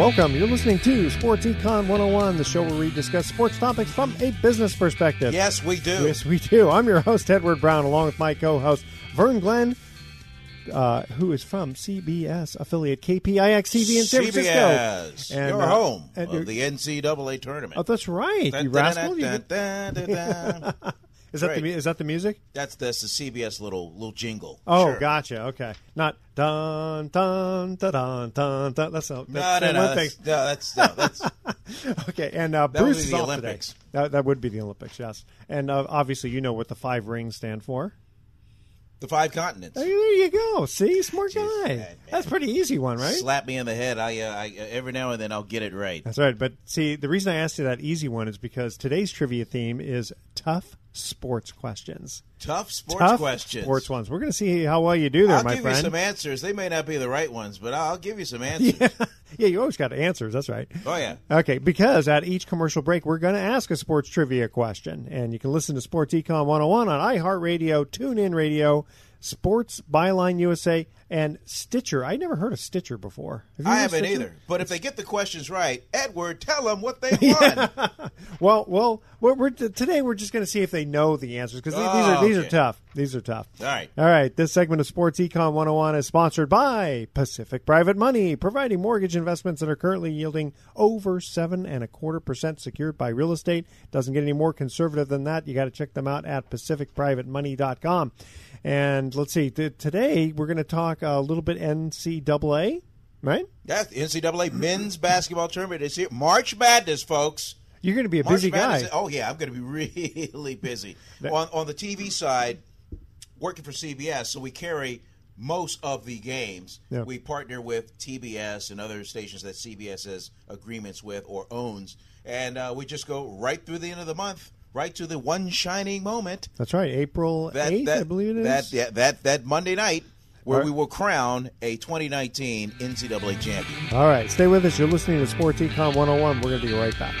Welcome. You're listening to Sports Econ 101, the show where we discuss sports topics from a business perspective. Yes, we do. Yes, we do. I'm your host, Edward Brown, along with my co host, Vern Glenn, uh, who is from CBS affiliate KPIX TV in San Francisco. And, your uh, home and of the NCAA tournament. Oh, that's right. Dun, You dun, rascal. dun, You is, that the, is that the music? That's that's the CBS little little jingle. Oh, Sure. gotcha. Okay. Not dun, dun, dun, dun, dun, dun. That's, not, No, that's no, the no. Olympics. That's, no, that's, no, that's Okay, and uh, That would Bruce be is the off Olympics. today. That, that would be the Olympics, yes. And uh, obviously, you know what the five rings stand for. the five continents. Hey, there you go. See, smart guy. man, man. That's a pretty easy one, right? Slap me in the head. I, uh, I every now and then I'll get it right. That's right. But see, the reason I asked you that easy one is because today's trivia theme is tough sports questions. Tough sports tough questions. sports ones. We're going to see how well you do there, I'll my give friend. you some answers. They may not be the right ones, but I'll give you some answers. yeah. yeah, you always got answers. That's right. Oh yeah. Okay, because at each commercial break, we're going to ask a sports trivia question. And you can listen to Sports Econ 101 on iHeartRadio, TuneIn Radio, Sports Byline USA, and Stitcher. I never heard of Stitcher before. Have I haven't Stitcher? either. But if they get the questions right, Edward, tell them what they won. Well, well, we're, we're, today we're just going to see if they know the answers because these are Oh, these are tough. These are tough. All right. All right. This segment of Sports Econ 101 is sponsored by Pacific Private Money, providing mortgage investments that are currently yielding over seven and a quarter percent secured by real estate. Doesn't get any more conservative than that. You got to check them out at pacificprivatemoney.com. And let's see. Today we're going to talk a little bit NCAA, right? That's the NCAA men's basketball tournament is here. March Madness, folks. You're going to be a March busy Madness- guy. oh yeah, I'm going to be really busy on on the TV side. Working for CBS, so we carry most of the games. Yeah. We partner with TBS and other stations that CBS has agreements with or owns, and uh, we just go right through the end of the month, right to the one shining moment. That's right. April 8th, I believe it is. that yeah, that that Monday night where right. we will crown a 2019 NCAA champion. All right, stay with us. You're listening to Sports Econ 101. We're going to be right back.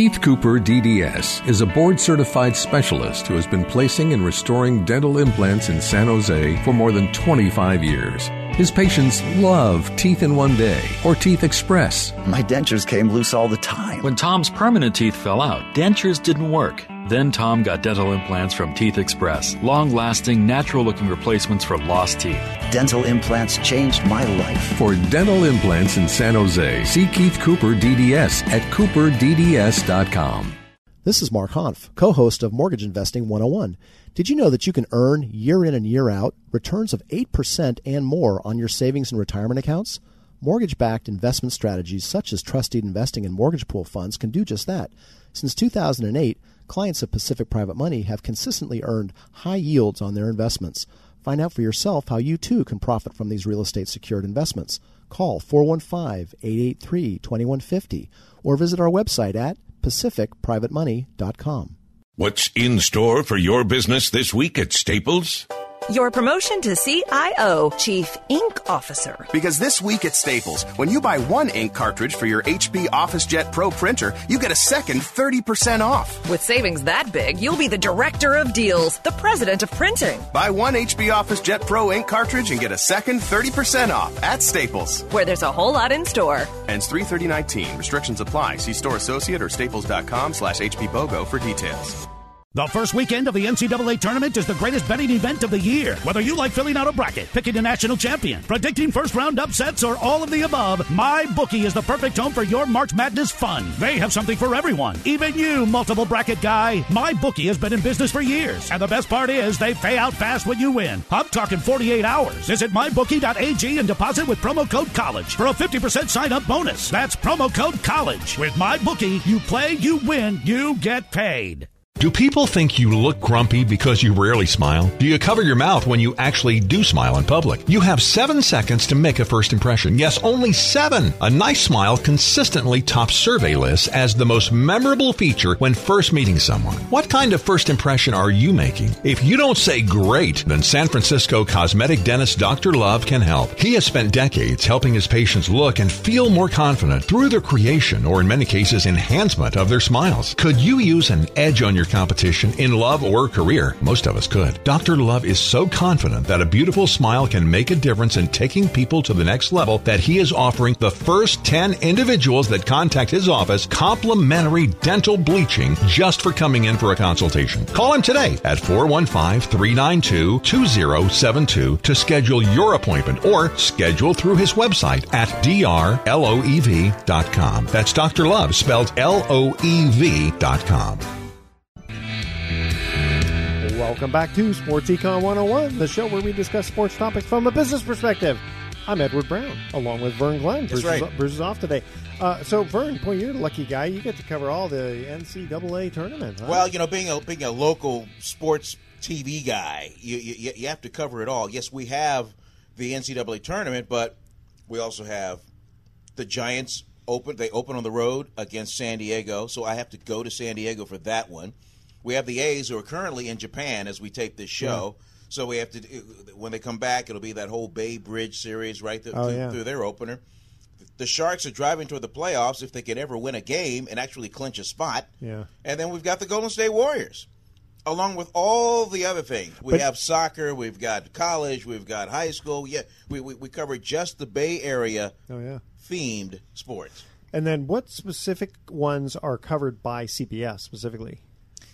Keith Cooper, DDS, is a board certified specialist who has been placing and restoring dental implants in San Jose for more than 25 years. His patients love Teeth in One Day or Teeth Express. My dentures came loose all the time. When Tom's permanent teeth fell out, dentures didn't work. Then Tom got dental implants from Teeth Express, long lasting, natural looking replacements for lost teeth. Dental implants changed my life. For dental implants in San Jose, see Keith Cooper, DDS at cooperdds.com. This is Mark Hanf, co host of Mortgage Investing 101. Did you know that you can earn year in and year out returns of 8% and more on your savings and retirement accounts? Mortgage backed investment strategies such as trusted investing and mortgage pool funds can do just that. Since 2008, clients of Pacific Private Money have consistently earned high yields on their investments. Find out for yourself how you too can profit from these real estate secured investments. Call 415 883 2150 or visit our website at pacificprivatemoney.com. What's in store for your business this week at Staples? Your promotion to CIO, Chief Ink Officer. Because this week at Staples, when you buy one ink cartridge for your HP OfficeJet Pro printer, you get a second 30% off. With savings that big, you'll be the director of deals, the president of printing. Buy one HP OfficeJet Pro ink cartridge and get a second 30% off at Staples. Where there's a whole lot in store. Ends 33019. Restrictions apply. See store associate or staples.com slash hpbogo for details. The first weekend of the NCAA tournament is the greatest betting event of the year. Whether you like filling out a bracket, picking a national champion, predicting first round upsets, or all of the above, MyBookie is the perfect home for your March Madness fun. They have something for everyone, even you, multiple bracket guy. MyBookie has been in business for years, and the best part is they pay out fast when you win. I'm talking 48 hours. Visit mybookie.ag and deposit with promo code COLLEGE for a 50% sign up bonus. That's promo code COLLEGE. With MyBookie, you play, you win, you get paid. Do people think you look grumpy because you rarely smile? Do you cover your mouth when you actually do smile in public? You have seven seconds to make a first impression. Yes, only seven. A nice smile consistently tops survey lists as the most memorable feature when first meeting someone. What kind of first impression are you making? If you don't say great, then San Francisco cosmetic dentist Dr. Loev can help. He has spent decades helping his patients look and feel more confident through the creation or in many cases enhancement of their smiles. Could you use an edge on your competition in love or career? Most of us could. Dr. Loev is so confident that a beautiful smile can make a difference in taking people to the next level that he is offering the first 10 individuals that contact his office complimentary dental bleaching just for coming in for a consultation. Call him today at 415-392-2072 to schedule your appointment or schedule through his website at drloev.com. That's Dr. Loev spelled L-O-E-V dot com. Welcome back to Sports Econ 101, the show where we discuss sports topics from a business perspective. I'm Edward Brown, along with Vern Glenn. That's Bruce, right. is, Bruce is off today. Uh, so, Vern, boy, you're a lucky guy. You get to cover all the NCAA tournament. Huh? Well, you know, being a being a local sports TV guy, you, you you have to cover it all. Yes, we have the NCAA tournament, but we also have the Giants open. They open on the road against San Diego, so I have to go to San Diego for that one. We have the A's who are currently in Japan as we tape this show. So we have to when they come back, it'll be that whole Bay Bridge series right th- Oh, through, yeah. through their opener. The Sharks are driving toward the playoffs if they can ever win a game and actually clinch a spot. Yeah. And then we've got the Golden State Warriors, along with all the other things. We But- have soccer, we've got college, we've got high school. Yeah, we, we, we cover just the Bay Area Oh, yeah. themed sports. And then what specific ones are covered by CBS specifically?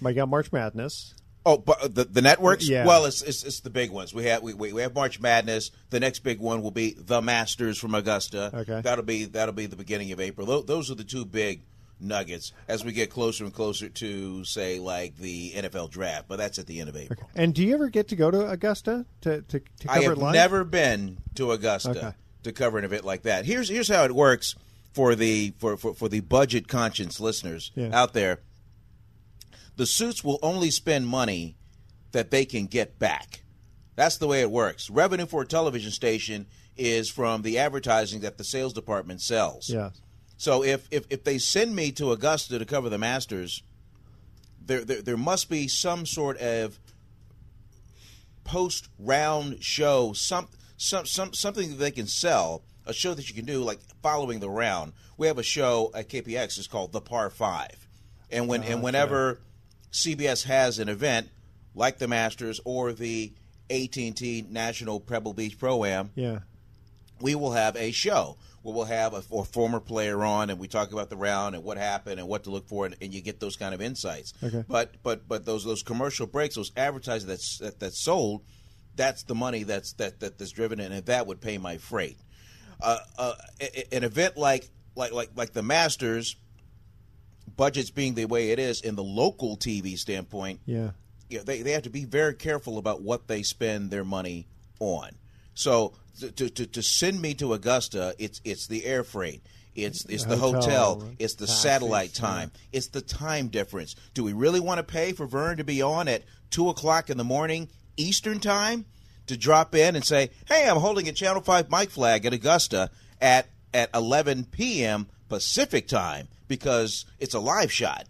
I got March Madness. Oh, but uh, the the networks. Yeah. Well, it's, it's it's the big ones. We have we, we we have March Madness. The next big one will be the Masters from Augusta. Okay. That'll be that'll be the beginning of April. Those are the two big nuggets as we get closer and closer to say like the NFL draft. But that's at the end of April. And do you ever get to go to Augusta to, to, to cover I have never been to Augusta Okay. to cover an event like that. Here's here's how it works for the for, for, for the budget conscious listeners Yeah. out there. The suits will only spend money that they can get back. That's the way it works. Revenue for a television station is from the advertising that the sales department sells. Yeah. So if, if, if they send me to Augusta to cover the Masters, there, there there must be some sort of post round show, some some some something that they can sell, a show that you can do like following the round. We have a show at KPIX. It's called the Par Five, and when and ah, whenever CBS has an event like the Masters or the AT&T National Pebble Beach Pro Am, Yeah. we will have a show where we'll have a, a former player on and we talk about the round and what happened and what to look for and, and you get those kind of insights Okay. but but but those those commercial breaks those advertising that's that, that's sold that's the money that's that, that that's driven in and that would pay my freight uh, uh, an event like like like like the masters budgets being the way it is in the local tv standpoint Yeah. you know, they, they have to be very careful about what they spend their money on. So to, to, to, send me to Augusta, it's it's the air freight, it's it's the, The hotel, hotel, it's the taxis, satellite yeah. time, it's the time difference. Do we really want to pay for Vern to be on at two o'clock in the morning Eastern time to drop in and say, "Hey, I'm holding a Channel Five mic flag at Augusta at at 11 p.m. Pacific time because it's a live shot."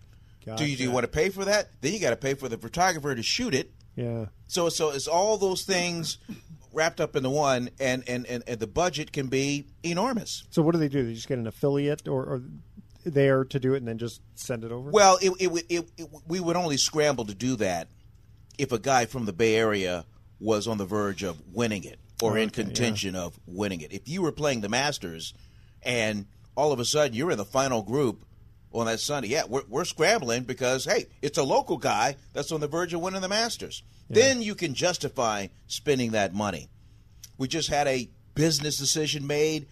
Do you, do you want to pay for that? Then you got to pay for the photographer to shoot it Yeah. So so it's all those things wrapped up into one, and and, and, and the budget can be enormous. So what do they do? They just get an affiliate or, or there to do it and then just send it over? Well, it, it, it, it, we would only scramble to do that if a guy from the Bay Area was on the verge of winning it or oh, Okay, in contention of winning it. If you were playing the Masters and all of a sudden you're in the final group on that Sunday, yeah, we're, we're scrambling because, hey, it's a local guy that's on the verge of winning the Masters. Then you can justify spending that money. We just had a business decision made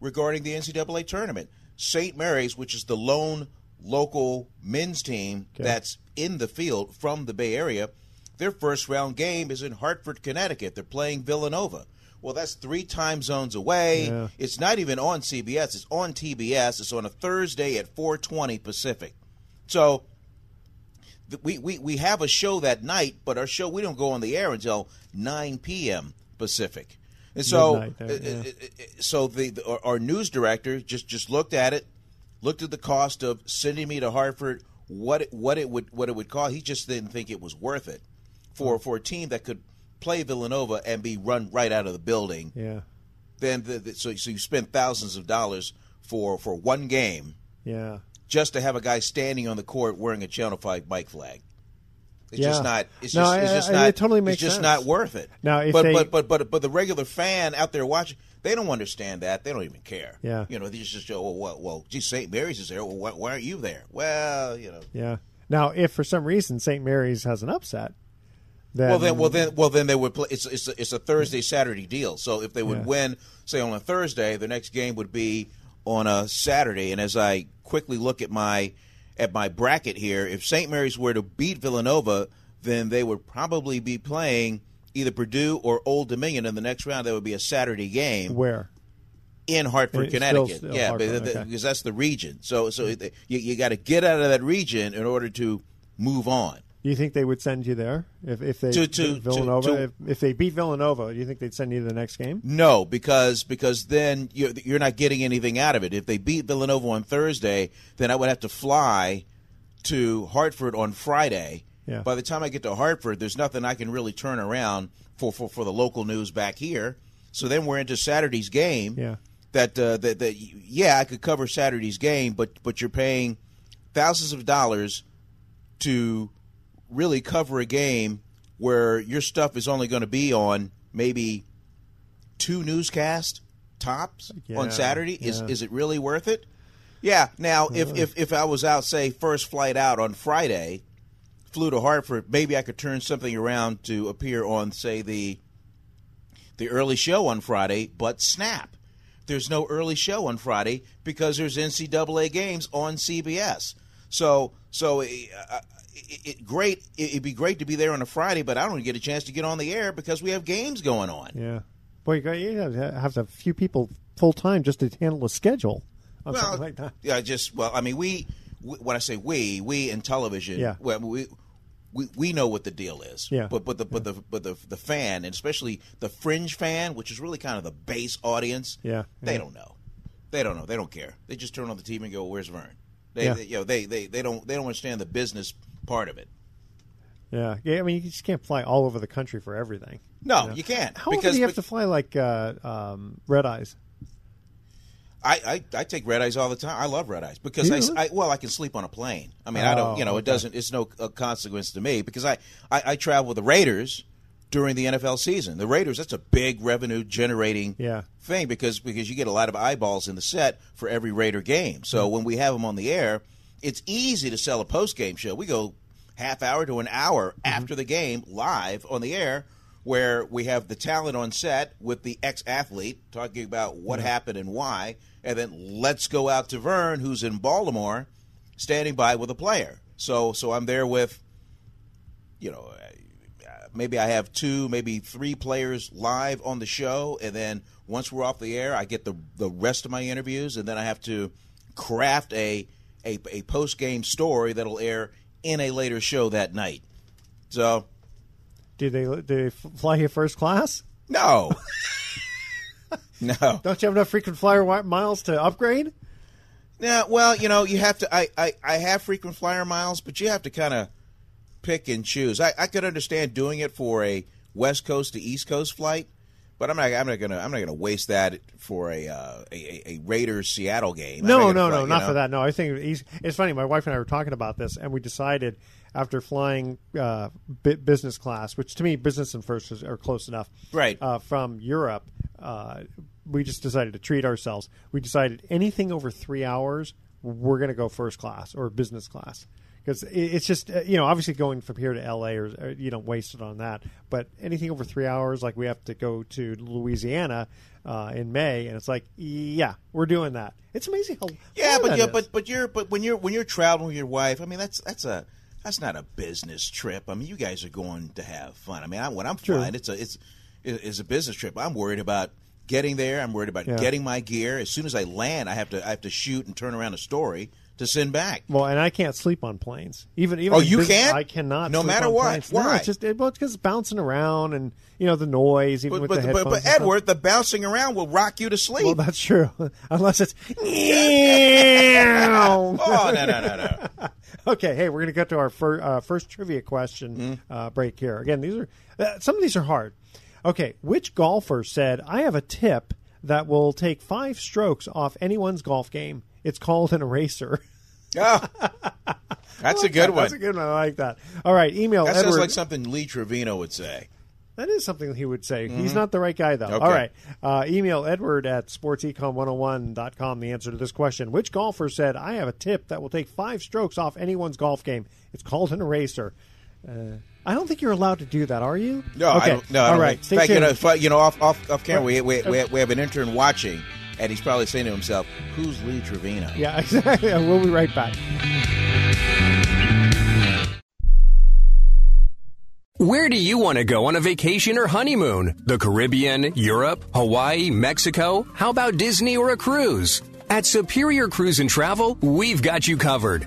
regarding the NCAA tournament. St. Mary's, which is the lone local men's team that's in the field from the Bay Area, their first round game is in Hartford, Connecticut. They're playing Villanova. Well, that's three time zones away. Yeah. It's not even on CBS. It's on TBS. It's on a Thursday at 4:20 Pacific. So we, we, we have a show that night, but our show we don't go on the air until 9 p.m. Pacific. And so, there, uh, yeah. uh, uh, so the, the our- our news director just just looked at it, looked at the cost of sending me to Hartford, what it, what it would what it would cost. He just didn't think it was worth it for for a team that could play Villanova and be run right out of the building. Yeah. Then the, the, so so you spend thousands of dollars for for one game Yeah. just to have a guy standing on the court wearing a Channel Five mic flag. It's Yeah. just not. It's No, just. I- it's just I- not. it totally makes It's just sense. not worth it. Now, if but, they- but but but but the regular fan out there watching, they don't understand that. They don't even care. Yeah. You know, they just go, well, well, well gee, St. Mary's is there. Well, why, why aren't you there? Well, you know. Yeah. Now, if for some reason St. Mary's has an upset, then well then, well then, well then they would play. It's it's a, it's a Thursday Saturday deal. So if they would Yeah. win, say on a Thursday, the next game would be on a Saturday. And as I quickly look at my at my bracket here, if St. Mary's were to beat Villanova, then they would probably be playing either Purdue or Old Dominion in the next round. That would be a Saturday game where in Hartford, It's Connecticut. still yeah, Hartford, but- okay. because that's the region. So so mm. you, you got to get out of that region in order to move on. Do you think they would send you there if if they To- to- beat Villanova? to- if, if they beat Villanova, do you think they'd send you to the next game? No, because because then you're, you're not getting anything out of it. If they beat Villanova on Thursday, then I would have to fly to Hartford on Friday. Yeah. By the time I get to Hartford, there's nothing I can really turn around for, for, for the local news back here. So then we're into Saturday's game. Yeah. That, uh, that that yeah, I could cover Saturday's game, but but you're paying thousands of dollars to really cover a game where your stuff is only going to be on maybe two newscasts tops Yeah, on Saturday. Is yeah. is it really worth it? Yeah. Now, if, if if I was out, say first flight out on Friday, flew to Hartford, maybe I could turn something around to appear on, say the the early show on Friday. But snap, there's no early show on Friday because there's NCAA games on CBS. So so. Uh, it, it, great. It, it'd be great to be there on a Friday, but I don't get a chance to get on the air because we have games going on. Yeah. Boy, you, have to have a few people full time just to handle a schedule on Well, something like that. yeah, just well, I mean, we, we when I say we, we in television, Yeah. well, we. We, we know what the deal is, Yeah. But but the but the but the the fan and especially the fringe fan, which is really kind of the base audience, Yeah, They yeah. don't know, they don't know, they don't care. They just turn on the TV and go, "Where's Vern?" They, Yeah. they you know they, they they don't they don't understand the business part of it. Yeah. yeah. I mean, you just can't fly all over the country for everything. No, know? you can't How often do you have to fly like uh, um, red eyes? I, I, I take red eyes all the time. I love red eyes because I. I well I can sleep on a plane. I mean I don't Oh, you know it doesn't it's no uh, consequence to me because I, I I travel with the Raiders during the NFL season. The Raiders that's a big revenue generating Yeah. thing because because you get a lot of eyeballs in the set for every Raider game. So Mm-hmm. when we have them on the air, it's easy to sell a post game show. We go half hour to an hour Mm-hmm. after the game live on the air where we have the talent on set with the ex athlete talking about what happened and why, and then let's go out to Vern, who's in Baltimore, standing by with a player. So so I'm there with, you know, maybe I have two, maybe three players live on the show, and then once we're off the air, I get the the rest of my interviews, and then I have to craft a a, a post game story that'll air in a later show that night. So Do they do they fly you first class? no, no. Don't you have enough frequent flyer miles to upgrade? Yeah, well, you know, you have to. I, I, I have frequent flyer miles, but you have to kind of pick and choose. I, I could understand doing it for a West Coast to East Coast flight, but I'm not. I'm not gonna. I'm not gonna waste that for a uh, a, a Raiders Seattle game. No, no, gonna no, not you for that. No, I think he's, it's funny. My wife and I were talking about this, and we decided after flying uh, business class, which to me, business and first is, are close enough, Right. Uh, from Europe, uh, we just decided to treat ourselves. We decided anything over three hours, we're going to go first class or business class. Because it's just uh, you know obviously going from here to L.A. or, or you waste it on that, but anything over three hours, like we have to go to Louisiana uh, in May, and it's like yeah, we're doing that. It's amazing how Yeah, but yeah, is. but but you're but when you're when you're traveling with your wife, I mean that's that's a that's not a business trip. I mean you guys are going to have fun. I mean I, when I'm True. flying, it's a it's it's a business trip. I'm worried about getting there. I'm worried about Yeah. getting my gear. As soon as I land, I have to I have to shoot and turn around a story to send back. Well, and I can't sleep on planes. Even even Oh, you business, can't? I cannot. No sleep matter on what. planes. No, Why? it's just it, well, it's because it's bouncing around and you know the noise. Even But with but, the but, headphones. but stuff. Edward, the bouncing around will rock you to sleep. Well, that's true. Unless it's. oh no no no no. okay, hey, we're going to get to our fir- uh, first trivia question Mm-hmm. uh, break here. Again, these are uh, some of these are hard. Okay, which golfer said, "I have a tip that will take five strokes off anyone's golf game. It's called an eraser." Oh, that's a good one. That's a good one. I like that. All right, email That Edward. sounds like something Lee Trevino would say. That is something he would say. He's Mhm. not the right guy, though. Okay. All right. Uh, email Edward at sportsecon101.com the answer to this question. Which golfer said, I have a tip that will take five strokes off anyone's golf game? It's called an eraser. Uh, I don't think you're allowed to do that, are you? No, okay. I don't, no. I All don't right. Stay fact, you know, you know, off off, off camera, we, we, we, we have an intern watching, and he's probably saying to himself, "Who's Lee Trevino?" Yeah, exactly. We'll be right back. Where do you want to go on a vacation or honeymoon? The Caribbean, Europe, Hawaii, Mexico? How about Disney or a cruise? At Superior Cruise and Travel, we've got you covered.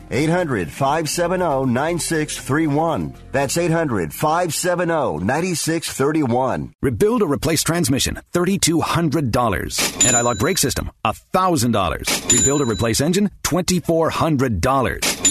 800 570 9631. That's 800 570 9631. Rebuild or replace transmission, $3,200. Anti-lock brake system, $1,000. Rebuild or replace engine, $2,400.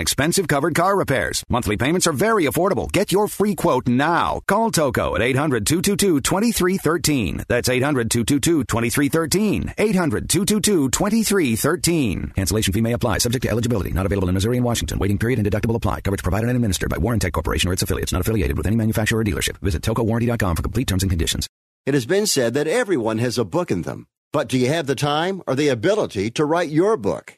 expensive covered car repairs. Monthly payments are very affordable. Get your free quote now. Call Toco at 800 222 2313. That's 800 222 2313. 800 222 2313. Cancellation fee may apply, subject to eligibility. Not available in Missouri and Washington. Waiting period and deductible apply. Coverage provided and administered by Warrantech Corporation or its affiliates. Not affiliated with any manufacturer or dealership. Visit tocowarranty.com for complete terms and conditions. It has been said that everyone has a book in them. But do you have the time or the ability to write your book?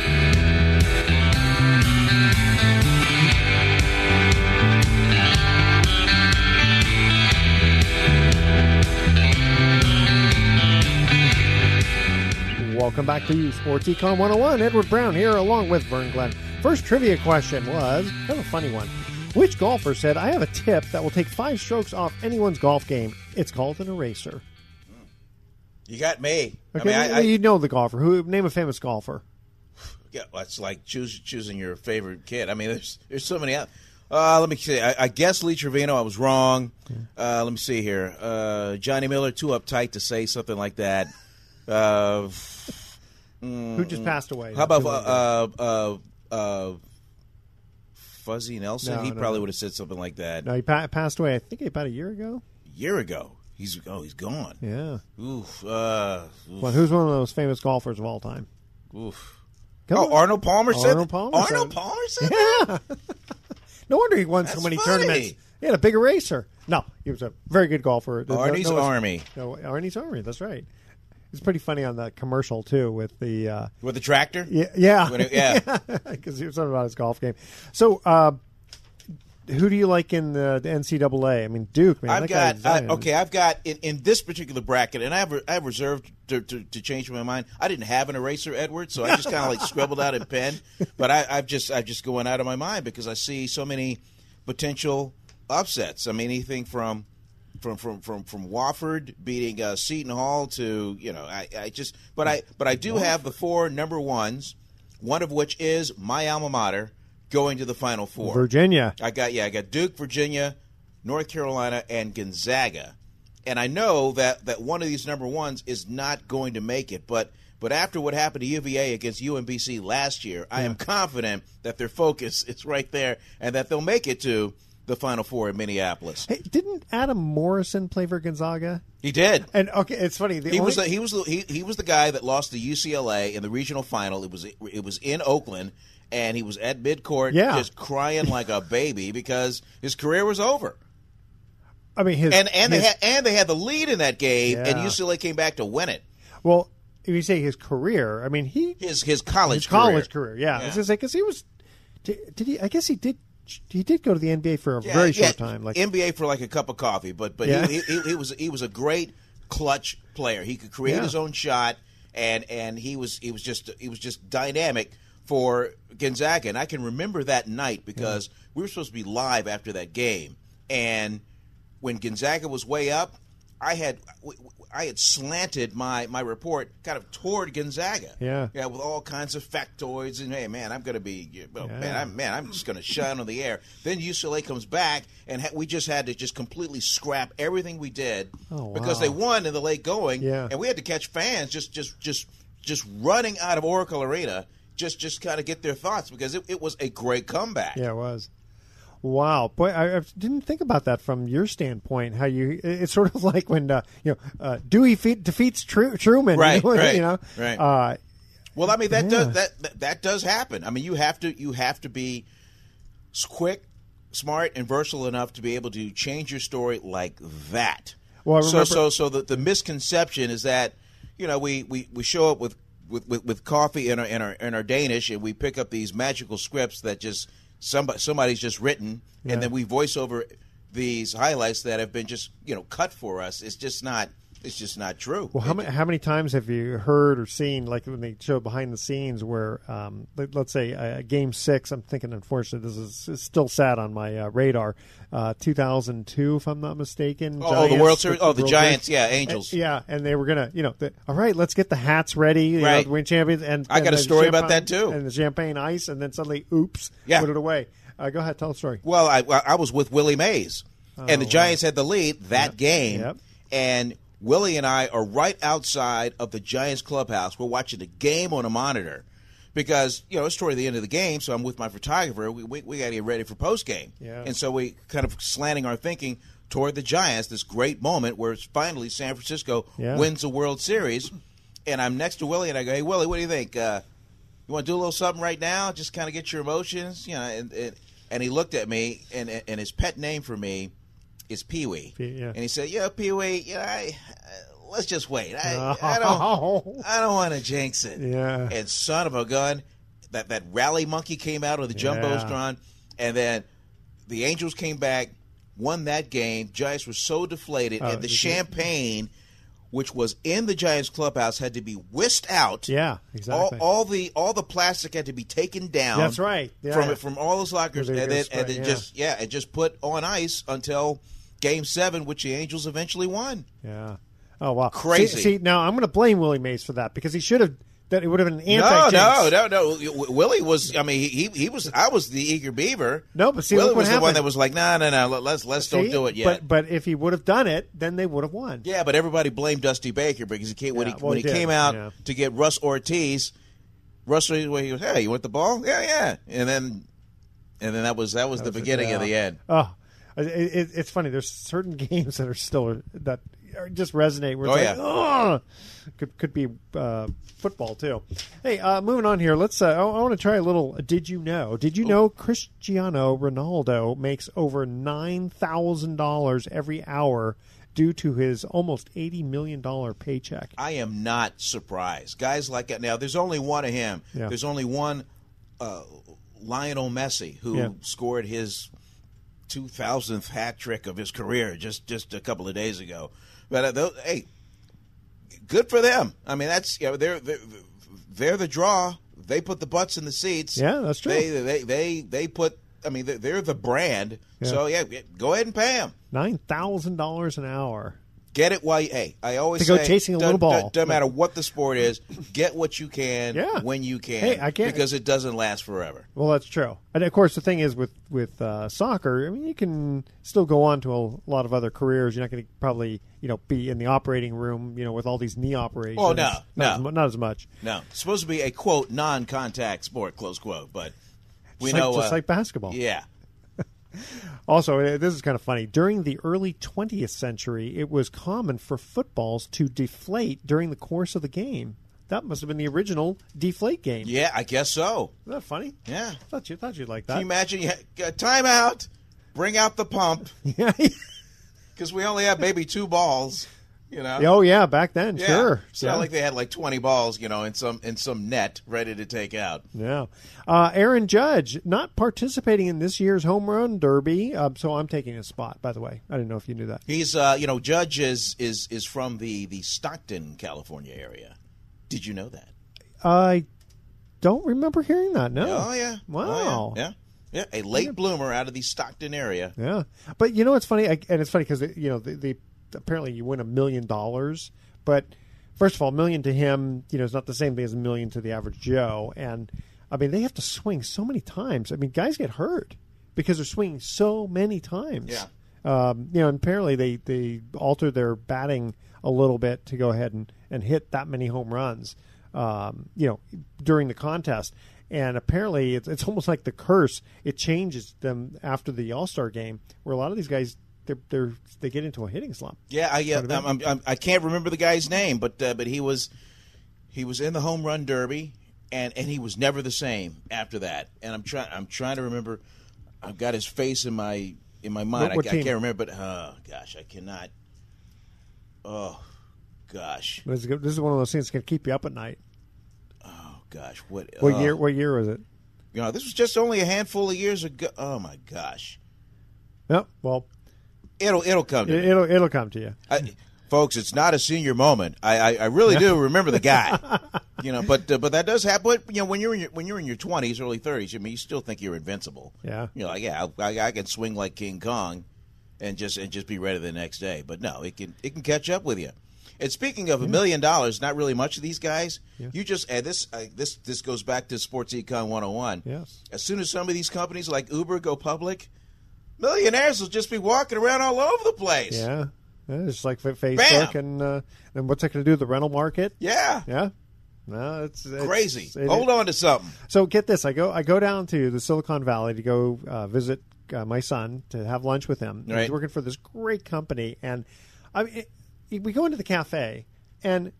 Welcome back to Sports Econ 101. Edward Brown here along with Vern Glenn. First trivia question was kind of a funny one. Which golfer said, I have a tip that will take five strokes off anyone's golf game? It's called an eraser. You got me. Okay, I mean, I, you know the golfer. Who Name a famous golfer. yeah, it's like choose, choosing your favorite kid. I mean, there's there's so many out. Uh, let me see. I, I guess Lee Trevino. I was wrong. Uh, let me see here. Uh, Johnny Miller, too uptight to say something like that. Uh, Who just passed away? How about uh, uh, uh, Fuzzy Nelson? No, he no, probably no. would have said something like that No, he pa- passed away. I think about a year ago. a year ago. He's oh, he's gone. Yeah. Oof. Uh, oof. Well, who's one of those famous golfers of all time? Oof. Come oh, on. Arnold Palmer said. Arnold Palmer Arnold said- Palmer said. Yeah. no wonder he won so many funny. tournaments. He had a big eraser. No, he was a very good golfer. No- no- Army. No, Arnie's Army. That's right. It's pretty funny on the commercial too with the uh, With the tractor. yeah yeah it- yeah. because he was talking about his golf game. So, uh, who do you like in the, the NCAA? I mean, Duke. Man, I've got I, okay. I've got in, in this particular bracket, and I have I have reserved to, to, to change my mind. I didn't have an eraser, Edward, so I just kind of like scribbled out in pen. But I, I've just I've just going out of my mind because I see so many potential upsets. I mean, anything from from from from from Wofford beating uh, Seton Hall to you know I, I just but I but I do have the four number ones, one of which is my alma mater going to the Final Four. Virginia. I got yeah, I got Duke, Virginia, North Carolina, and Gonzaga, and I know that that one of these number ones is not going to make it, but. But after what happened to UVA against UMBC last year, I am confident that their focus is right there and that they'll make it to the Final Four in Minneapolis. Hey, didn't Adam Morrison play for Gonzaga? He did. And okay, it's funny. The He only, was the, he was the, he, he was the guy that lost to UCLA in the regional final. It was it was in Oakland, and he was at midcourt, Yeah. just crying like a baby because his career was over. I mean, his and and his- they had and they had the lead in that game, and UCLA came back to win it. well, if you say his career, I mean he His his college his college career. career. Yeah, I was gonna say because he was. Did, did he? I guess he did. He did go to the NBA for a Yeah, very yeah, short time. Like NBA for like a cup of coffee, but but Yeah. he, he, he was he was a great clutch player. He could create Yeah. his own shot, and and he was he was just he was just dynamic for Gonzaga. And I can remember that night because we were supposed to be live after that game, and when Gonzaga was way up, I had I had slanted my my report kind of toward Gonzaga. Yeah. yeah, with all kinds of factoids and hey, man, I'm going to be well, Yeah. man, I'm man, I'm just going to shine on the air. Then UCLA comes back, and ha- we just had to just completely scrap everything we did Oh, because they won in the late going, Yeah. and we had to catch fans just just just just running out of Oracle Arena. Just, just kind of get their thoughts because it, it was a great comeback. Yeah, it was. Wow, boy, I, I didn't think about that from your standpoint. How you? It's sort of like when uh, you know uh, Dewey fe- defeats Tru- Truman, Right, you know, right, you know? right. Uh, Well, I mean that Yeah. does that, that does happen. I mean you have to you have to be quick, smart, and versatile enough to be able to change your story like that. Well, I so so so the, the misconception is that you know we, we, we show up with, with, with, with coffee in our, in our in our Danish and we pick up these magical scripts that just somebody somebody's just written Yeah. and then we voice over these highlights that have been just you know cut for us. It's just not it's just not true. Well, how many how many times have you heard or seen like when they show behind the scenes where, um, let, us say, uh, Game Six? I'm thinking, unfortunately, this is is still sad on my uh, radar. Uh, 2002, if I'm not mistaken. Oh, the World Series- oh, the World Giants, Series. yeah, Angels. Uh, yeah, and they were gonna, you know, the, all right, let's get the hats ready, you know, Right. to win champions. And I and got a story about that, too. And the champagne ice, and then suddenly, oops, Yeah. put it away. Uh, go ahead, tell the story. Well, I, I was with Willie Mays, and the Oh, Giants had the lead that game. Yep. And Willie and I are right outside of the Giants clubhouse. We're watching the game on a monitor because you know it's toward the end of the game. So I'm with my photographer. We we, we got to get ready for post game. Yeah. And so we kind of slanting our thinking toward the Giants. This great moment where it's finally San Francisco Yeah. wins the World Series. And I'm next to Willie, and I go, "Hey, Willie, what do you think? Uh, you want to do a little something right now? Just kind of get your emotions, you know." And, and, and he looked at me, and and his pet name for me is Pee Wee. yeah. And he said, "Yeah, Pee Wee, yeah, I, uh, let's just wait. I, I don't, I don't want to jinx it." Yeah. And son of a gun, that that rally monkey came out of the jumbotron, and then the Angels came back, won that game. Giants were so deflated, Oh, and the champagne. Which was in the Giants clubhouse had to be whisked out. Yeah, exactly. All, all the all the plastic had to be taken down. That's right. Yeah. From it from all those lockers, and the then and then yeah. just yeah, and just put on ice until Game Seven, which the Angels eventually won. Yeah. Oh wow. Crazy. See, see, now I'm going to blame Willie Mays for that because he should have. That it would have been an No, anti. no, no, no. W- Willie was. I mean, he he was. I was the eager beaver. No, but see, Willie was the one that was like, no, no, no. Let's let's don't do it yet. But but if he would have done it, then they would have won. yeah, but everybody blamed Dusty Baker because he came when he well, when he he, came out yeah. to get Russ Ortiz. Russ Ortiz, where he was, hey, you want the ball? Yeah, yeah. And then and then that was that was the That was it, beginning of yeah. the end. Oh, it, it, it's funny. There's certain games that are still that are just resonate. Where it's Oh, like, yeah. Could could be uh, football too. Hey, uh, moving on here. Let's. Uh, I, I want to try a little. Did you know? Did you know Cristiano Ronaldo makes over nine thousand dollars every hour due to his almost eighty million dollar paycheck? I am not surprised. Guys like that. Now, there's only one of him. Yeah. There's only one uh, Lionel Messi who Yeah. scored his 2000th hat trick of his career just just a couple of days ago. But uh, those, hey, good for them. I mean, that's you know, they're, they're they're the draw. They put the butts in the seats. Yeah, that's true. They they they they put. I mean, they're, they're the brand. Yeah. So yeah, go ahead and pay them. Nine thousand dollars an hour. Get it while you. Hey, I always To go say, chasing a little ball. Doesn't matter what the sport is. Get what you can Yeah. when you can. Hey, I can't- because it doesn't last forever. Well, that's true. And of course, the thing is with with uh, soccer. I mean, you can still go on to a lot of other careers. You're not going to probably you know be in the operating room. You know, with all these knee operations. Oh, no, not no. as, mu- not as much. No, it's supposed to be a quote non-contact sport close quote, but we Just like- know just uh, like basketball. Yeah, Also, uh, this is kind of funny. During the early 20th century, it was common for footballs to deflate during the course of the game. That must have been the original deflate game. yeah, I guess so. Isn't that funny? Yeah, Thought you thought you'd like that. can you imagine? You ha- uh, timeout. Bring out the pump. Yeah. because we only have maybe two balls. You know. oh yeah, back then, Yeah. sure. It's yeah. not like they had like twenty balls, you know, in some in some net ready to take out. Yeah. Uh, Aaron Judge not participating in this year's home run derby, uh, so I'm taking his spot. By the way, I didn't know if you knew that. He's, uh, you know, Judge is is is from the the Stockton, California area. Did you know that? I don't remember hearing that. No. Oh yeah. Wow. Oh, yeah. yeah. Yeah. A late bloomer out of the Stockton area. Yeah, but you know it's funny, I, and it's funny because you know the, the apparently you win a million dollars, but first of all, a million to him, you know, is not the same thing as a million to the average Joe, and I mean they have to swing so many times. I mean, guys get hurt because they're swinging so many times. Yeah. Um, you know, and apparently they they alter their batting a little bit to go ahead and, and hit that many home runs. Um, you know, during the contest. And apparently, it's, it's almost like the curse. It changes them after the All Star game, where a lot of these guys they're, they're they get into a hitting slump. Yeah, I yeah, uh, a bit. I'm, I'm, I can't remember the guy's name, but uh, but he was he was in the home run derby, and, and he was never the same after that. And I'm trying I'm trying to remember. I've got his face in my in my mind. What- what I, I can't remember, but oh gosh, I cannot. Oh gosh, This is, one of those things that can keep you up at night. oh gosh, what uh, What oh. year? What year was it? You know, this was just only a handful of years ago. Oh my gosh, No, well, it'll it'll come to it, it'll it'll come to you. I, folks, it's not a senior moment. I, I, I really do remember the guy, you know. But uh, but that does happen. But, you know, when you're in your, when you're in your twenties, early thirties, I mean, you still think you're invincible. Yeah. You're like, yeah, I, I can swing like King Kong, and just and just be ready the next day. But no, it can it can catch up with you. And speaking of a million dollars, not really much of these guys. You just and this uh, this this goes back to Sports Econ 101. Yes. As soon as some of these companies like Uber go public, millionaires will just be walking around all over the place. Yeah, yeah it's like Facebook Bam! and uh, and what's that going to do? The rental market? Yeah. Yeah. No, it's, it's Crazy. it- Hold on to something. So get this: I go I go down to the Silicon Valley to go uh, visit uh, my son to have lunch with him. Right. He's working for this great company, and I mean, it, we go into the cafe, and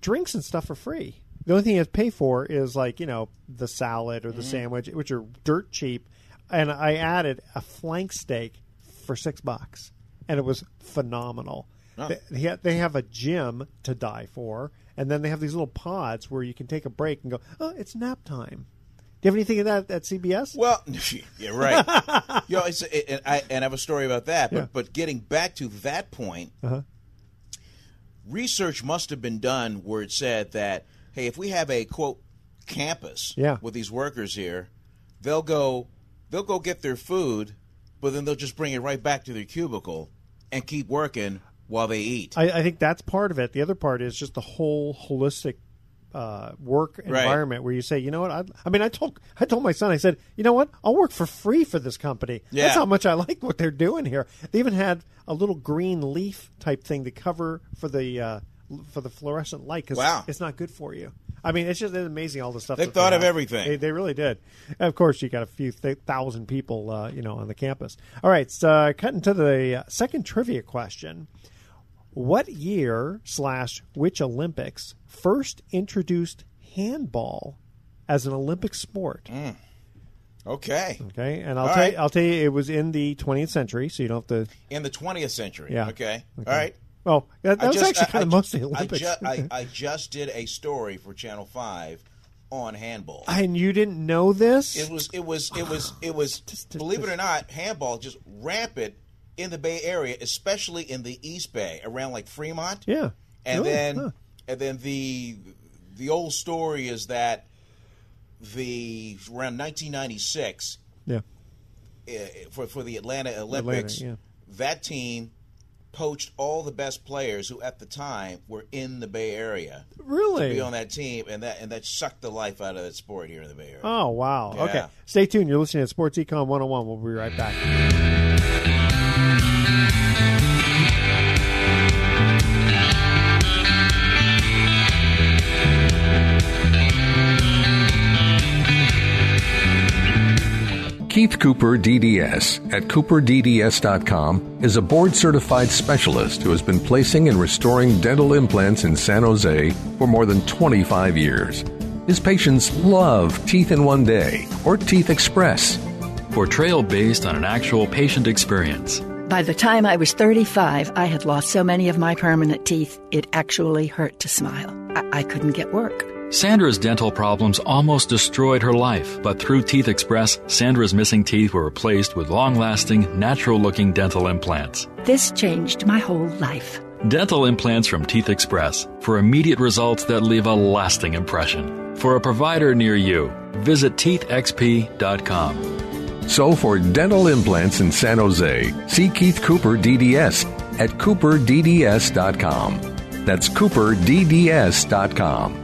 drinks and stuff are free. The only thing you have to pay for is like you know the salad or the Mm-hmm. sandwich, which are dirt cheap. And I added a flank steak for six bucks. and it was phenomenal. Oh. They, they have a gym to die for, and then they have these little pods where you can take a break and go, oh, it's nap time. Do you have anything of that at CBS? Well, yeah, right. you know, it, and I and I have a story about that. But Yeah. but getting back to that point, Uh-huh. research must have been done where it said that hey, if we have a quote campus Yeah. with these workers here, they'll go they'll go get their food, but then they'll just bring it right back to their cubicle and keep working while they eat. I, I think that's part of it. The other part is just the whole holistic uh, work Right. environment where you say, you know what? I, I mean, I told I told my son, I said, you know what? I'll work for free for this company. Yeah. That's how much I like what they're doing here. They even had a little green leaf type thing to cover for the uh, for the fluorescent light because Wow. it's not good for you. I mean, it's just it's amazing all the stuff They thought of have. everything. They, they really did. And of course, you got a few th- thousand people, uh, you know, on the campus. All right, so cutting to the uh, second trivia question. What year slash which Olympics first introduced handball as an Olympic sport? Okay. Okay, and I'll All tell right. you, I'll tell you, it was in the 20th century, so you don't have to. In the 20th century. Yeah. Okay. Okay. All right. Well, that, that was just- actually I- kind I of ju- most of I ju- I, I just did a story for Channel Five on handball. and you didn't know this? It was it was it was it was believe it or not, handball just rampant in the Bay Area, especially in the East Bay, around like Fremont. Yeah. And Really? then Huh. and then the the old story is that the around 1996 Yeah. uh, for for the Atlanta Olympics, yeah. that team poached all the best players who at the time were in the Bay Area Really? to be on that team, and that and that sucked the life out of that sport here in the Bay Area. Oh, wow. Yeah. Okay. Stay tuned. You're listening to Sports Econ 101. We'll be right back. Keith Cooper, DDS, at CooperDDS.com, is a board certified specialist who has been placing and restoring dental implants in San Jose for more than 25 years. His patients love Teeth in One Day or Teeth Express. Portrayal based on an actual patient experience. By the time I was 35, I had lost so many of my permanent teeth, it actually hurt to smile. I, I couldn't get work. Sandra's dental problems almost destroyed her life, but through Teeth Express, Sandra's missing teeth were replaced with long lasting, natural looking dental implants. This changed my whole life. Dental implants from Teeth Express for immediate results that leave a lasting impression. For a provider near you, visit teethxp.com. So for dental implants in San Jose, see Keith Cooper, DDS, at CooperDDS.com. That's CooperDDS.com.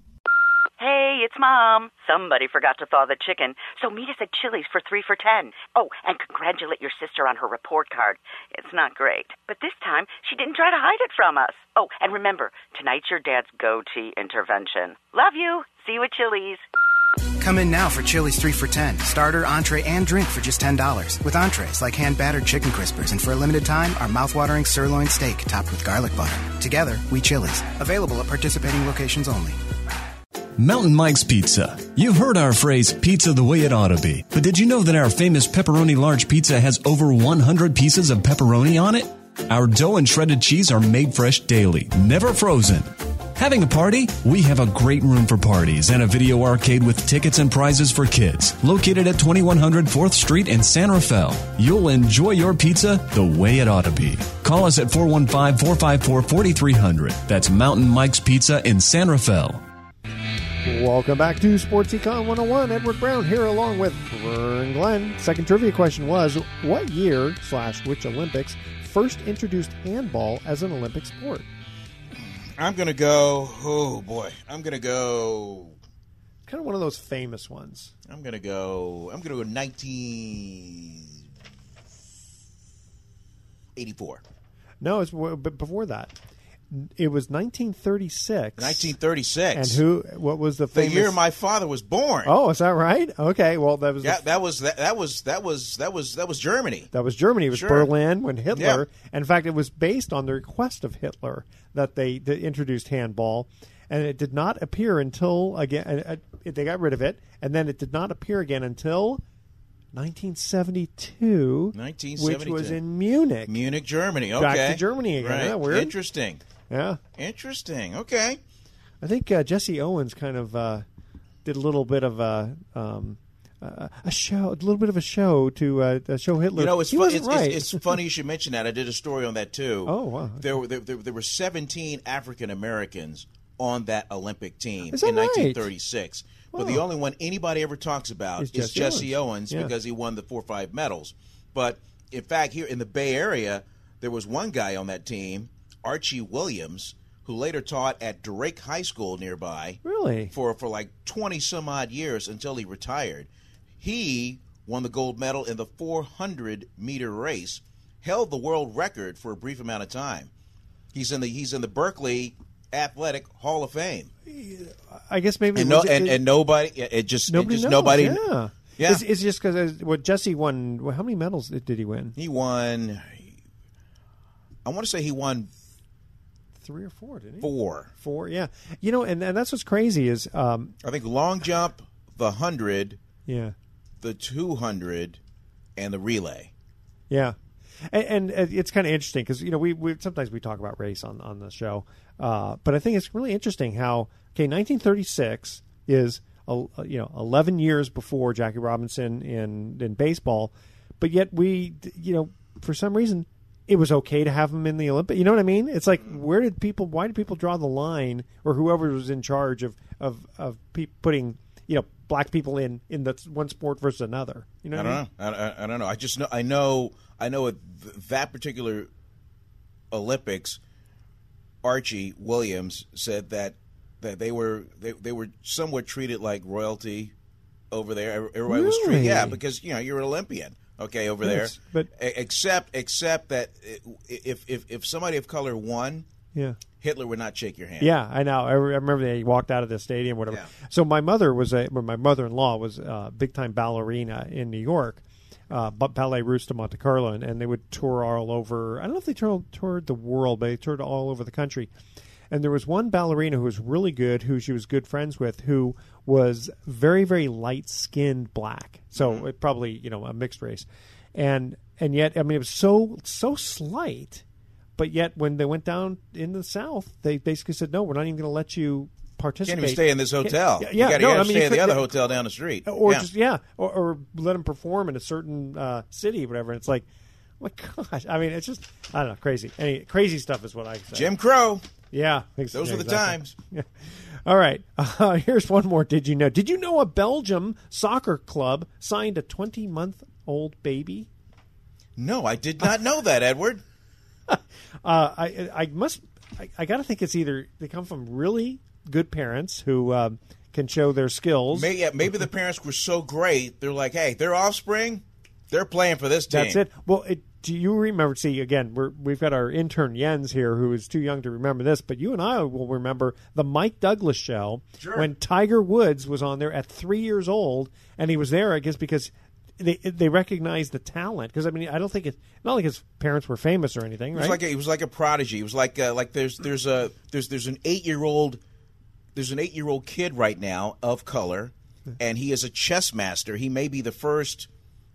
Hey, it's Mom. Somebody forgot to thaw the chicken, so meet us at Chili's for three for ten. Oh, and congratulate your sister on her report card. It's not great, but this time she didn't try to hide it from us. Oh, and remember, tonight's your dad's goatee intervention. Love you. See you at Chili's. Come in now for Chili's 3 for 10. Starter, entree, and drink for just $10. With entrees like hand battered chicken crispers, and for a limited time, our mouthwatering sirloin steak topped with garlic butter. Together, we Chili's. Available at participating locations only. Mountain Mike's Pizza. You've heard our phrase, pizza the way it ought to be. But did you know that our famous pepperoni large pizza has over 100 pieces of pepperoni on it? Our dough and shredded cheese are made fresh daily, never frozen. Having a party? We have a great room for parties and a video arcade with tickets and prizes for kids. Located at 2100 4th Street in San Rafael. You'll enjoy your pizza the way it ought to be. Call us at 415 454 4300. That's Mountain Mike's Pizza in San Rafael. Welcome back to Sports Econ 101. Edward Brown here along with Vern Glenn. Second trivia question was What year slash which Olympics first introduced handball as an Olympic sport? I'm going to go, oh boy, I'm going to go, Kind of one of those famous ones. I'm going to go, I'm going to go 1984. No, it's before that. It was 1936. 1936. And who? What was the famous... The year my father was born. Oh, is that right? Okay. Well, that was the Yeah, that was that, that was that was that was that was Germany. That was Germany. It was Sure. Berlin when Hitler. Yeah. In fact, it was based on the request of Hitler that they, they introduced handball, and it did not appear until again uh, uh, they got rid of it, and then it did not appear again until 1972, 1972. which was in Munich. Munich, Germany. Okay. Back to Germany again. Right. Isn't that weird? Interesting. Yeah. Interesting. Okay. I think uh, Jesse Owens kind of uh, did a little bit of a. Um, uh, a show, a little bit of a show to uh, uh, show Hitler. You know, it's, fun, it's, right. it's, it's funny you should mention that. I did a story on that too. Oh, wow. There were there, there, were 17 African Americans on that Olympic team that in right? 1936. But the only one anybody ever talks about Is is Jesse Jesse Owens. Owens, Yeah. because he won the four or five medals. But in fact, here in the Bay Area, there was one guy on that team, Archie Williams, who later taught at Drake High School nearby. Really? For for like 20 some odd years until he retired. He won the gold medal in the 400 meter race, held the world record for a brief amount of time. He's in the he's in the Berkeley Athletic Hall of Fame. I guess maybe And no and, and nobody it just Nobody it just knows. nobody Yeah, Yeah. It's, it's just because uh, what Jesse won. well, How many medals did he win? He won I want to say he won Three or four, didn't he? four. Four, yeah. You know, and, and that's what's crazy is, um, I think long jump, the 100, yeah, the 200 and the relay. yeah, and, and it's kind of interesting because you know we, we sometimes we talk about race on on the show, uh, but I think it's really interesting how okay, 1936 is uh, you know 11 years before Jackie Robinson in in baseball, but yet we you know for some reason it was okay to have him in the Olympic. You know what I mean? It's like where did people? Why did people draw the line, or whoever was in charge of of of pe- putting you know black people in in the one sport versus another? You know, I don't know. I, I, I don't know. I just know. I know. I know at th- that particular Olympics, Archie Williams said that that they were they, they were somewhat treated like royalty over there. Everybody was treated, yeah, because you know you're an Olympian, okay, over there. But- except except that if if if somebody of color won, Yeah. Hitler would not shake your hand. Yeah, I know. I remember they walked out of the stadium, whatever. Yeah. So my mother was a, well, my mother-in-law was a big time ballerina in New York, uh, Ballet Russe de Monte Carlo, and, and they would tour all over. I don't know if they toured, toured the world, but they toured all over the country. And there was one ballerina who was really good, who she was good friends with, who was very, very light skinned black. So it probably you know a mixed race, and and yet I mean it was so so slight but yet when they went down in the south, they basically said, "No, we're not even going to let you participate." Can't even stay in this hotel. Yeah, you got to no, I mean, stay you at the other hotel down the street. or yeah. just yeah, or, or let them perform in a certain uh, city, whatever. And It's like, my gosh, I mean, it's just I don't know, crazy. Any crazy stuff is what I say. Jim Crow. Yeah, ex- Those yeah, were the exactly. times. Yeah. All right, uh, here's one more. Did you know? Did you know a Belgium soccer club signed a 20 month old baby? No, I did not know that, Edward. Uh, I I must I, I got to think it's either they come from really good parents who um, can show their skills. May, yeah, maybe the parents were so great, they're like, hey, their offspring, they're playing for this team. That's it. Well, it, do you remember? See, again, we're, we've got our intern Jens here, who is too young to remember this, but you and I will remember the Mike Douglas show Sure. when Tiger Woods was on there at three years old, and he was there, I guess, because they they recognized the talent. Because I mean, I don't think it not like his parents were famous or anything, He was right? like a, he was like a prodigy. He was like uh, like there's there's a there's there's an eight year old there's an eight year old kid right now of color, and he is a chess master. He may be the first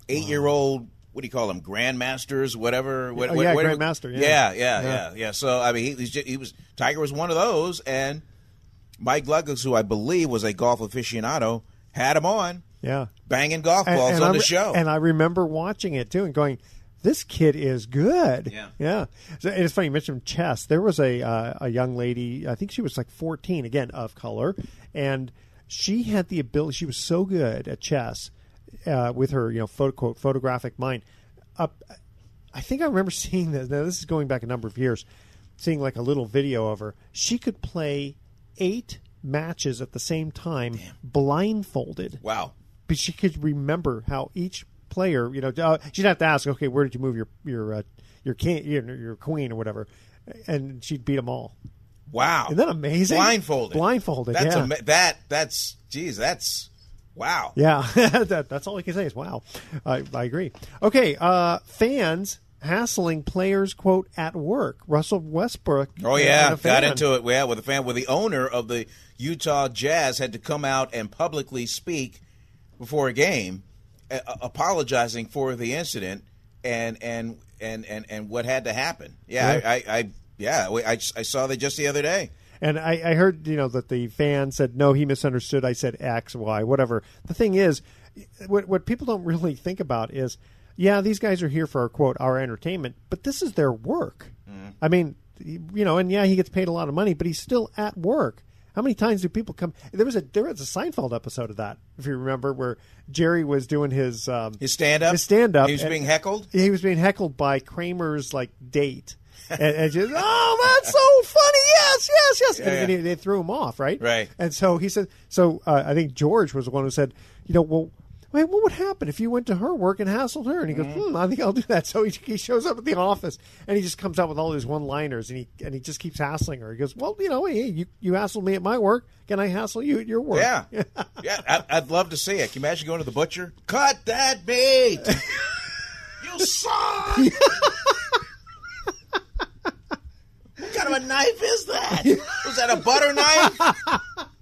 eight year old. What do you call them? Grandmasters, whatever. what- Oh, yeah, whatever- Grandmaster, yeah. Yeah, yeah, Yeah. yeah, yeah. So I mean, he, he's ju- he was Tiger was one of those, and Mike Douglas, who I believe was a golf aficionado, had him on Yeah. banging golf balls and on I the show. And I remember watching it too and going, "This kid is good." Yeah. yeah. So and it's funny you mentioned chess. There was a uh, a young lady, I think she was like 14, again of color, and she had the ability. She was so good at chess uh, with her, you know, photo, quote photographic mind. Uh, I think I remember seeing this. Now this is going back a number of years, seeing like a little video of her. She could play eight matches at the same time, blindfolded wow. but she could remember how each player, you know, uh, she'd have to ask, okay, where did you move your your uh, your king, your, your queen or whatever, and she'd beat them all. Wow. Isn't that amazing? Blindfolded. Blindfolded. That's yeah. ama- that that's geez, that's wow. yeah, that, that's all I can say is wow. I, I agree. Okay, uh, fans hassling players quote at work. Russell Westbrook. Oh yeah, got into it. Yeah, with a fan, with the owner of the Utah Jazz had to come out and publicly speak before a game, uh, apologizing for the incident and and and and and what had to happen. Yeah, Yeah. I, I, I yeah, I, I saw that just the other day. And I, I heard, you know, that the fan said, no, he misunderstood. I said X, Y, whatever. The thing is, what, what people don't really think about is, yeah, these guys are here for, quote, our entertainment, but this is their work. I mean, you know, and yeah, he gets paid a lot of money, but he's still at work. How many times do people come? There was a there was a Seinfeld episode of that, if you remember, where Jerry was doing his um, His stand up, his stand up. He was being heckled. He was being heckled by Kramer's like date, and, and just oh, that's so funny. Yes, yes, yes. Yeah, and yeah. then they threw him off, right? Right. And so he said. So uh, I think George was the one who said, you know, well. Wait, what would happen if you went to her work and hassled her? And he goes, Mm-hmm. hmm, I think I'll do that. So he, he shows up at the office and he just comes out with all these one-liners and he and he just keeps hassling her. He goes, well, you know, hey, you you hassled me at my work, can I hassle you at your work? Yeah, yeah. I, I'd love to see it. Can you imagine going to the butcher? Cut that meat. you suck. What kind of a knife is that? Was that a butter knife?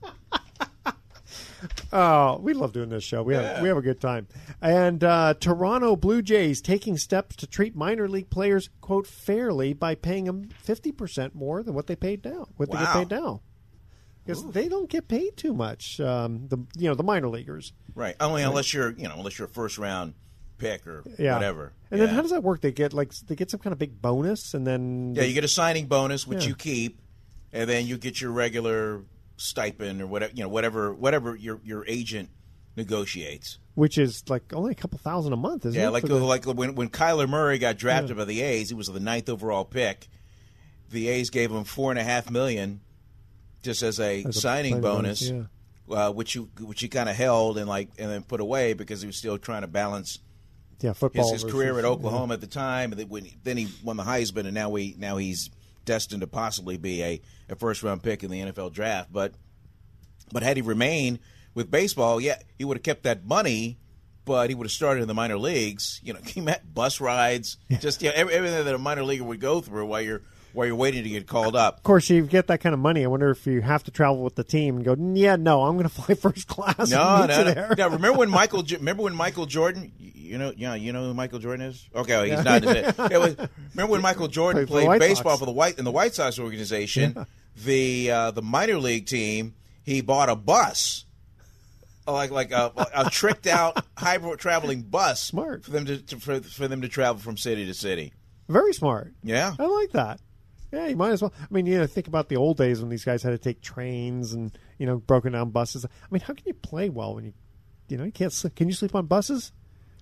Oh, we love doing this show. We have we have a good time. And uh, Toronto Blue Jays taking steps to treat minor league players quote fairly by paying them fifty percent more than what they paid now. What they get Wow. paid now, because they don't get paid too much. Um, the you know the minor leaguers. Right. Only unless you're, you know, unless you're a first round pick or Yeah. whatever. And yeah. then how does that work? They get like they get some kind of big bonus, and then Yeah, you get a signing bonus, which Yeah. you keep, and then you get your regular stipend or whatever, you know, whatever, whatever your your agent negotiates. which is like only a couple thousand a month, isn't yeah, it? like the- like when when Kyler Murray got drafted Yeah. by the A's, he was the ninth overall pick. The A's gave him four and a half million just as a As a signing signing bonus, bonus, uh, which you which he kind of held and like and then put away because he was still trying to balance yeah football his, his versus- career at yeah. Oklahoma at the time, and then, then he won the Heisman, and now we now he's destined to possibly be a, a first round pick in the NFL draft. But but had he remained with baseball, yeah, he would have kept that money, but he would have started in the minor leagues. You know, he met bus rides, just yeah, every, everything that a minor leaguer would go through while you're while you're waiting to get called up. Of course, you get that kind of money. I wonder if you have to travel with the team and go, yeah, no, I'm going to fly first class. No, no, no. Now, remember when Michael? Remember when Michael Jordan? You know, yeah, you know who Michael Jordan is. Okay, well, he's Yeah. not. It was, remember when Michael Jordan Played for played White baseball Sox. for the White in the White Sox organization? The uh, the minor league team. He bought a bus, like like a, a tricked out hybrid traveling bus, Smart. for them to, to for, for them to travel from city to city. Very smart. Yeah, I like that. Yeah, you might as well. I mean, you know, think about the old days when these guys had to take trains and you know broken down buses. I mean, how can you play well when you, you know, you can't sleep? Can you sleep on buses?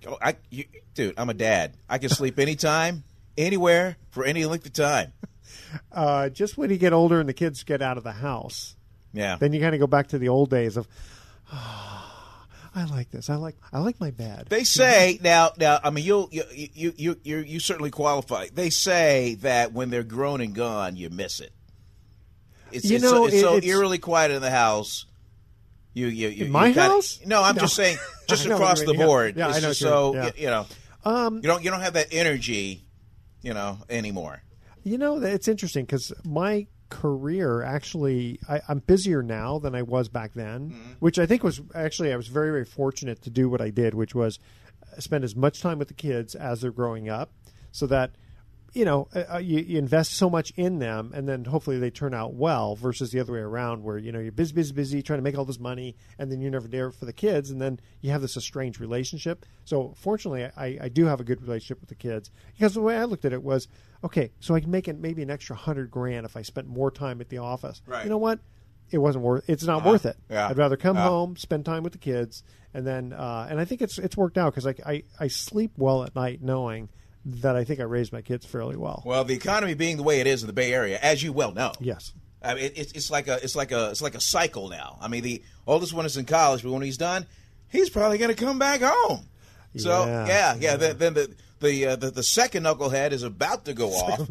Oh, I, you, dude, I'm a dad. I can sleep anytime, anywhere, for any length of time. Uh, just when you get older and the kids get out of the house, Yeah. then you kind of go back to the old days of. I like this. I like. I like my bad. They say now, now. I mean, you'll, you, you, you, you, you certainly qualify. They say that when they're grown and gone, you miss it. It's, You it's, know, so, it's it- so it's- eerily quiet in the house. You, you, you my you house? No, I'm No. just saying, just I know what across the yeah. board. Yeah, it's I know just so yeah. you, you know, Um, you don't, you don't have that energy, you know, anymore. You know, it's interesting because my career actually, I, I'm busier now than I was back then, Mm-hmm. which I think was actually, I was very, very fortunate to do what I did, which was spend as much time with the kids as they're growing up so that you know, uh, you, you invest so much in them, and then hopefully they turn out well. Versus the other way around, where you know you're busy, busy, busy, trying to make all this money, and then you're never there for the kids, and then you have this estranged relationship. So fortunately, I, I do have a good relationship with the kids because the way I looked at it was, okay, so I can make it maybe an extra hundred grand if I spent more time at the office. Right. You know what? It wasn't worth. It's not Uh-huh. worth it. Yeah. I'd rather come Yeah. home, spend time with the kids, and then uh, and I think it's it's worked out because I, I I sleep well at night knowing that I think I raised my kids fairly well. Well, the economy being the way it is in the Bay Area, as you well know. Yes. I mean, it, it's it's like a it's like a it's like a cycle now. I mean, the oldest one is in college, but when he's done, he's probably going to come back home. So Yeah. yeah, yeah. Then, then the the, uh, the the second knucklehead is about to go off.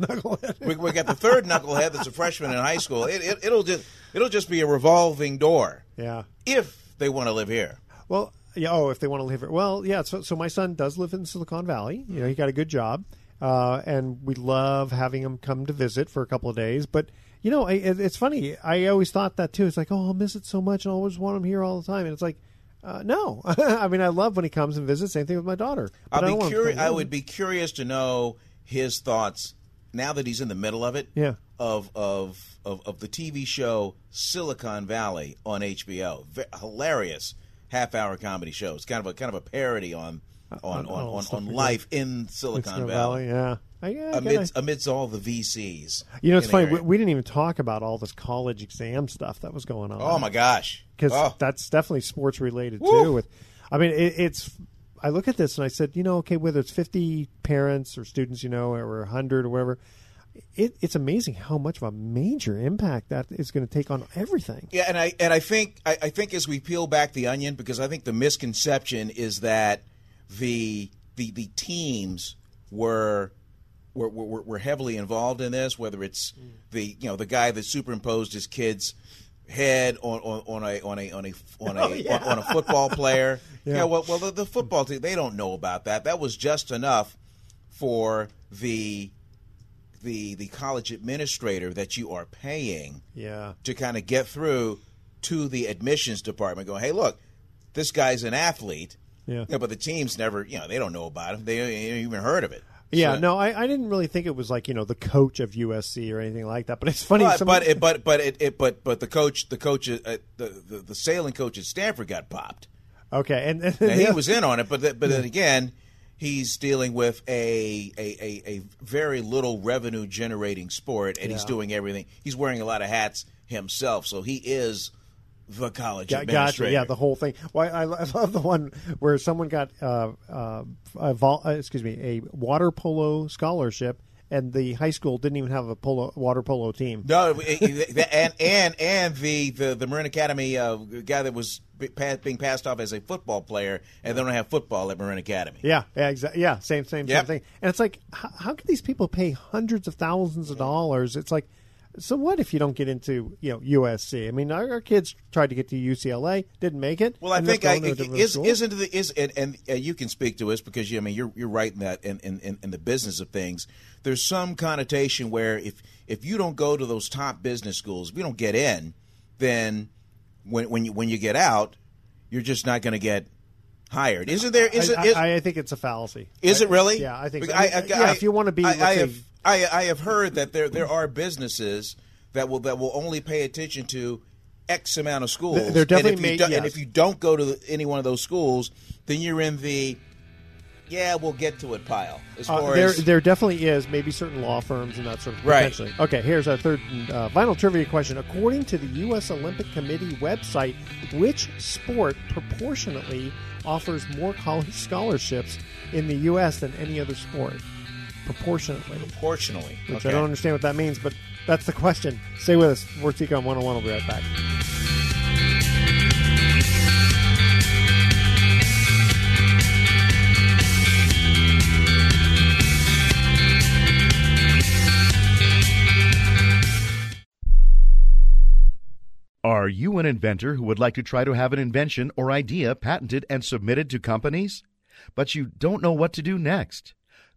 we, we got the third knucklehead that's a freshman in high school. It, it, it'll just it'll just be a revolving door Yeah. if they want to live here. Well, yeah. Oh, if they want to live here. Well, yeah. So, so my son does live in Silicon Valley. You know, he got a good job, uh, and we love having him come to visit for a couple of days. But you know, I, it- it's funny. I always thought that too. It's like, oh, I'll miss it so much, and I always want him here all the time. And it's like, uh, no. I mean, I love when he comes and visits. Same thing with my daughter. But I'll be curious. I would be curious to know his thoughts now that he's in the middle of it. Yeah. Of of of, of the TV show Silicon Valley on HBO. V- hilarious half hour comedy show. It's kind of a kind of a parody on uh, on uh, on, oh, on on, stuff on you're life in Silicon, Valley. Yeah. I, yeah, Amidst, amidst all the VCs. you know, it's funny. We, we didn't even talk about all this college exam stuff that was going on. Oh my gosh! because Oh. that's definitely sports related Woo. too. With, I mean, it, it's. I look at this and I said, you know, okay, whether it's fifty parents or students, you know, or hundred or whatever, it, it's amazing how much of a major impact that is going to take on everything. Yeah, and I and I think I, I think as we peel back the onion, because I think the misconception is that the the the teams were were, were, were heavily involved in this. Whether it's the you know the guy that superimposed his kid's head on, on, on a on a on a on a Oh, yeah. on, on a football player. Yeah. yeah. well, well, the, the football team they don't know about that. That was just enough for the the the college administrator that you are paying Yeah. to kind of get through to the admissions department going, hey, look, this guy's an athlete. Yeah. You know, but the teams never, you know, they don't know about him. They ain't even heard of it. Yeah, So- no, I, I didn't really think it was like you know the coach of USC or anything like that. But it's funny. But but it, but but it, it but but the coach the coach uh, the, the the sailing coach at Stanford got popped. okay, and, and he was in on it, but th- but then again, he's dealing with a a, a, a very little revenue generating sport, and he's doing everything. He's wearing a lot of hats himself, so he is the college Got, gotcha. Yeah, the whole thing. Well, I, I love the one where someone got uh, uh, a vol- uh, excuse me a water polo scholarship, and the high school didn't even have a polo water polo team. No, and and and the the, the Marin Academy uh, guy that was being passed off as a football player, and they don't have football at Marin Academy. Yeah, yeah, exactly. Yeah, same, same, Yep. same thing. And it's like, how, how can these people pay hundreds of thousands of dollars? It's like, so what if you don't get into you know USC? I mean, our, our kids tried to get to UCLA, didn't make it. Well, I think I, is, isn't the is and, and uh, you can speak to us because you I mean you're you're right in that in, in, in- the business of things. There's some connotation where if if you don't go to those top business schools, if you don't get in, then when when you when you get out, you're just not going to get hired. Isn't there? Is I, it? Is, I, I think it's a fallacy. is it really? Yeah, I think. So. I, I, yeah, if you want to be, I, let's I say- have I, I have heard that there there are businesses that will that will only pay attention to X amount of schools. There definitely and if you may- don't- and if you don't go to the, any one of those schools, then you're in the yeah, we'll get to it pile. As Uh, far there, as there definitely is maybe certain law firms and that sort of Right. potentially. Okay, here's our third uh, final trivia question. According to the U.S. Olympic Committee website, which sport proportionately offers more college scholarships in the U.S. than any other sport? Proportionately. proportionally, Which okay. I don't understand what that means, but that's the question. Stay with us. Sports Econ 101 We'll be right back. Are you an inventor who would like to try to have an invention or idea patented and submitted to companies? But you don't know what to do next?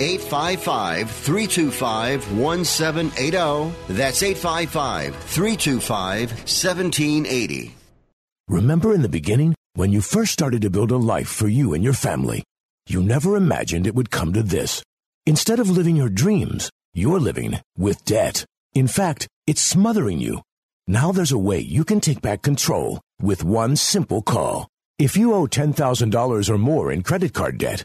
855 325 1780. That's 855 325 1780. Remember in the beginning, when you first started to build a life for you and your family, you never imagined it would come to this. Instead of living your dreams, you're living with debt. In fact, it's smothering you. Now there's a way you can take back control with one simple call. If you owe $10,000 or more in credit card debt,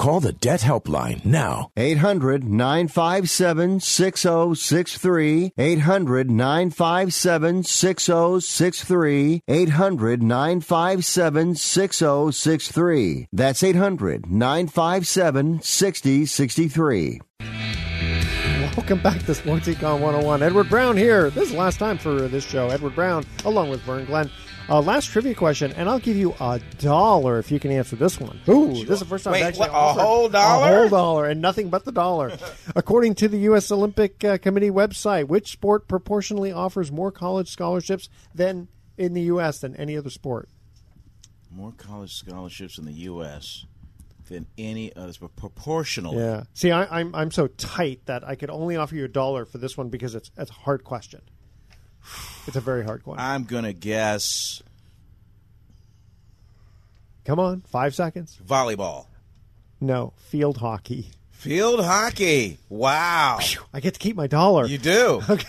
Call the Debt Helpline now. 800 957 6063. 800 957 6063. 800 957 6063. That's 800 957 6063. Welcome back to Sports Econ 101. Edward Brown here. This is the last time for this show. Edward Brown, along with Vern Glenn. Uh, last trivia question, and I'll give you a dollar if you can answer this one. Ooh, this is the first time Wait, I've actually what, a whole dollar? A whole dollar, and nothing but the dollar. According to the U.S. Olympic uh, Committee website, which sport proportionally offers more college scholarships than in the U.S. than any other sport? More college scholarships in the U.S. than any other, but proportionally. Yeah. See, I, I'm I'm so tight that I could only offer you a dollar for this one because it's it's a hard question. It's a very hard one. I'm gonna guess Come on, five seconds. volleyball, No, field hockey. field hockey. Wow, I get to keep my dollar. you do. Okay.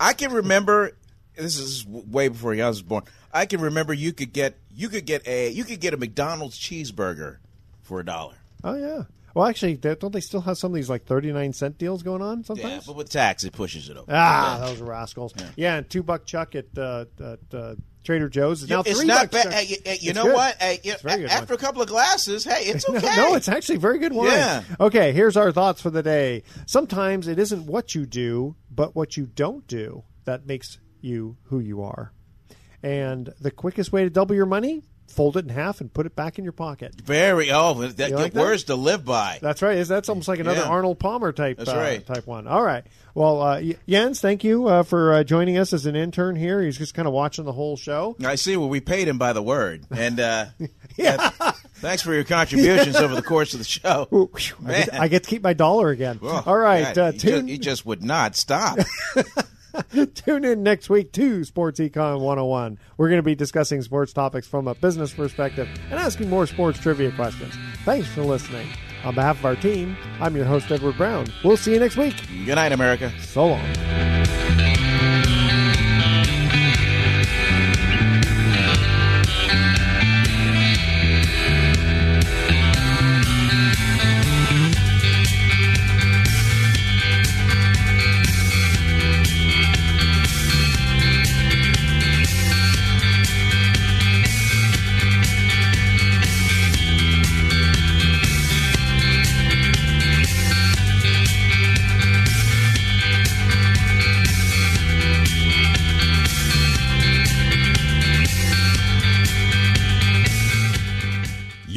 I can remember. This is way before I was born. I can remember you could get you could get a you could get a McDonald's cheeseburger for a dollar. Oh yeah. Well, actually, don't they still have some of these like thirty nine cent deals going on sometimes? Yeah, but with tax, it pushes it over. ah, Yeah. those rascals. Yeah, and two buck chuck at, uh, at uh, Trader Joe's is now it's three not buck bad. chuck. Hey, you- hey, you It's know good. what? Hey, you- It's very good after a couple of glasses, hey, it's okay. No, it's actually very good wine. Yeah. Okay, here's our thoughts for the day. Sometimes it isn't what you do, but what you don't do that makes you who you are. And the quickest way to double your money, fold it in half and put it back in your pocket. very oh, that, You like words to live by. That's right. Is that's almost like another Yeah. Arnold Palmer type That's uh, right. type one. All right. Well, uh, Jens, thank you uh, for uh, joining us as an intern here. He's just kind of watching the whole show. I see. Well, we paid him by the word, and uh, yeah. thanks for your contributions over the course of the show. I get, I get to keep my dollar again. Well, All right. yeah, uh, he, just, he just would not stop. Tune in next week to Sports Econ 101. We're going to be discussing sports topics from a business perspective and asking more sports trivia questions. Thanks for listening. On behalf of our team, I'm your host, Edward Brown. We'll see you next week. Good night, America. So long.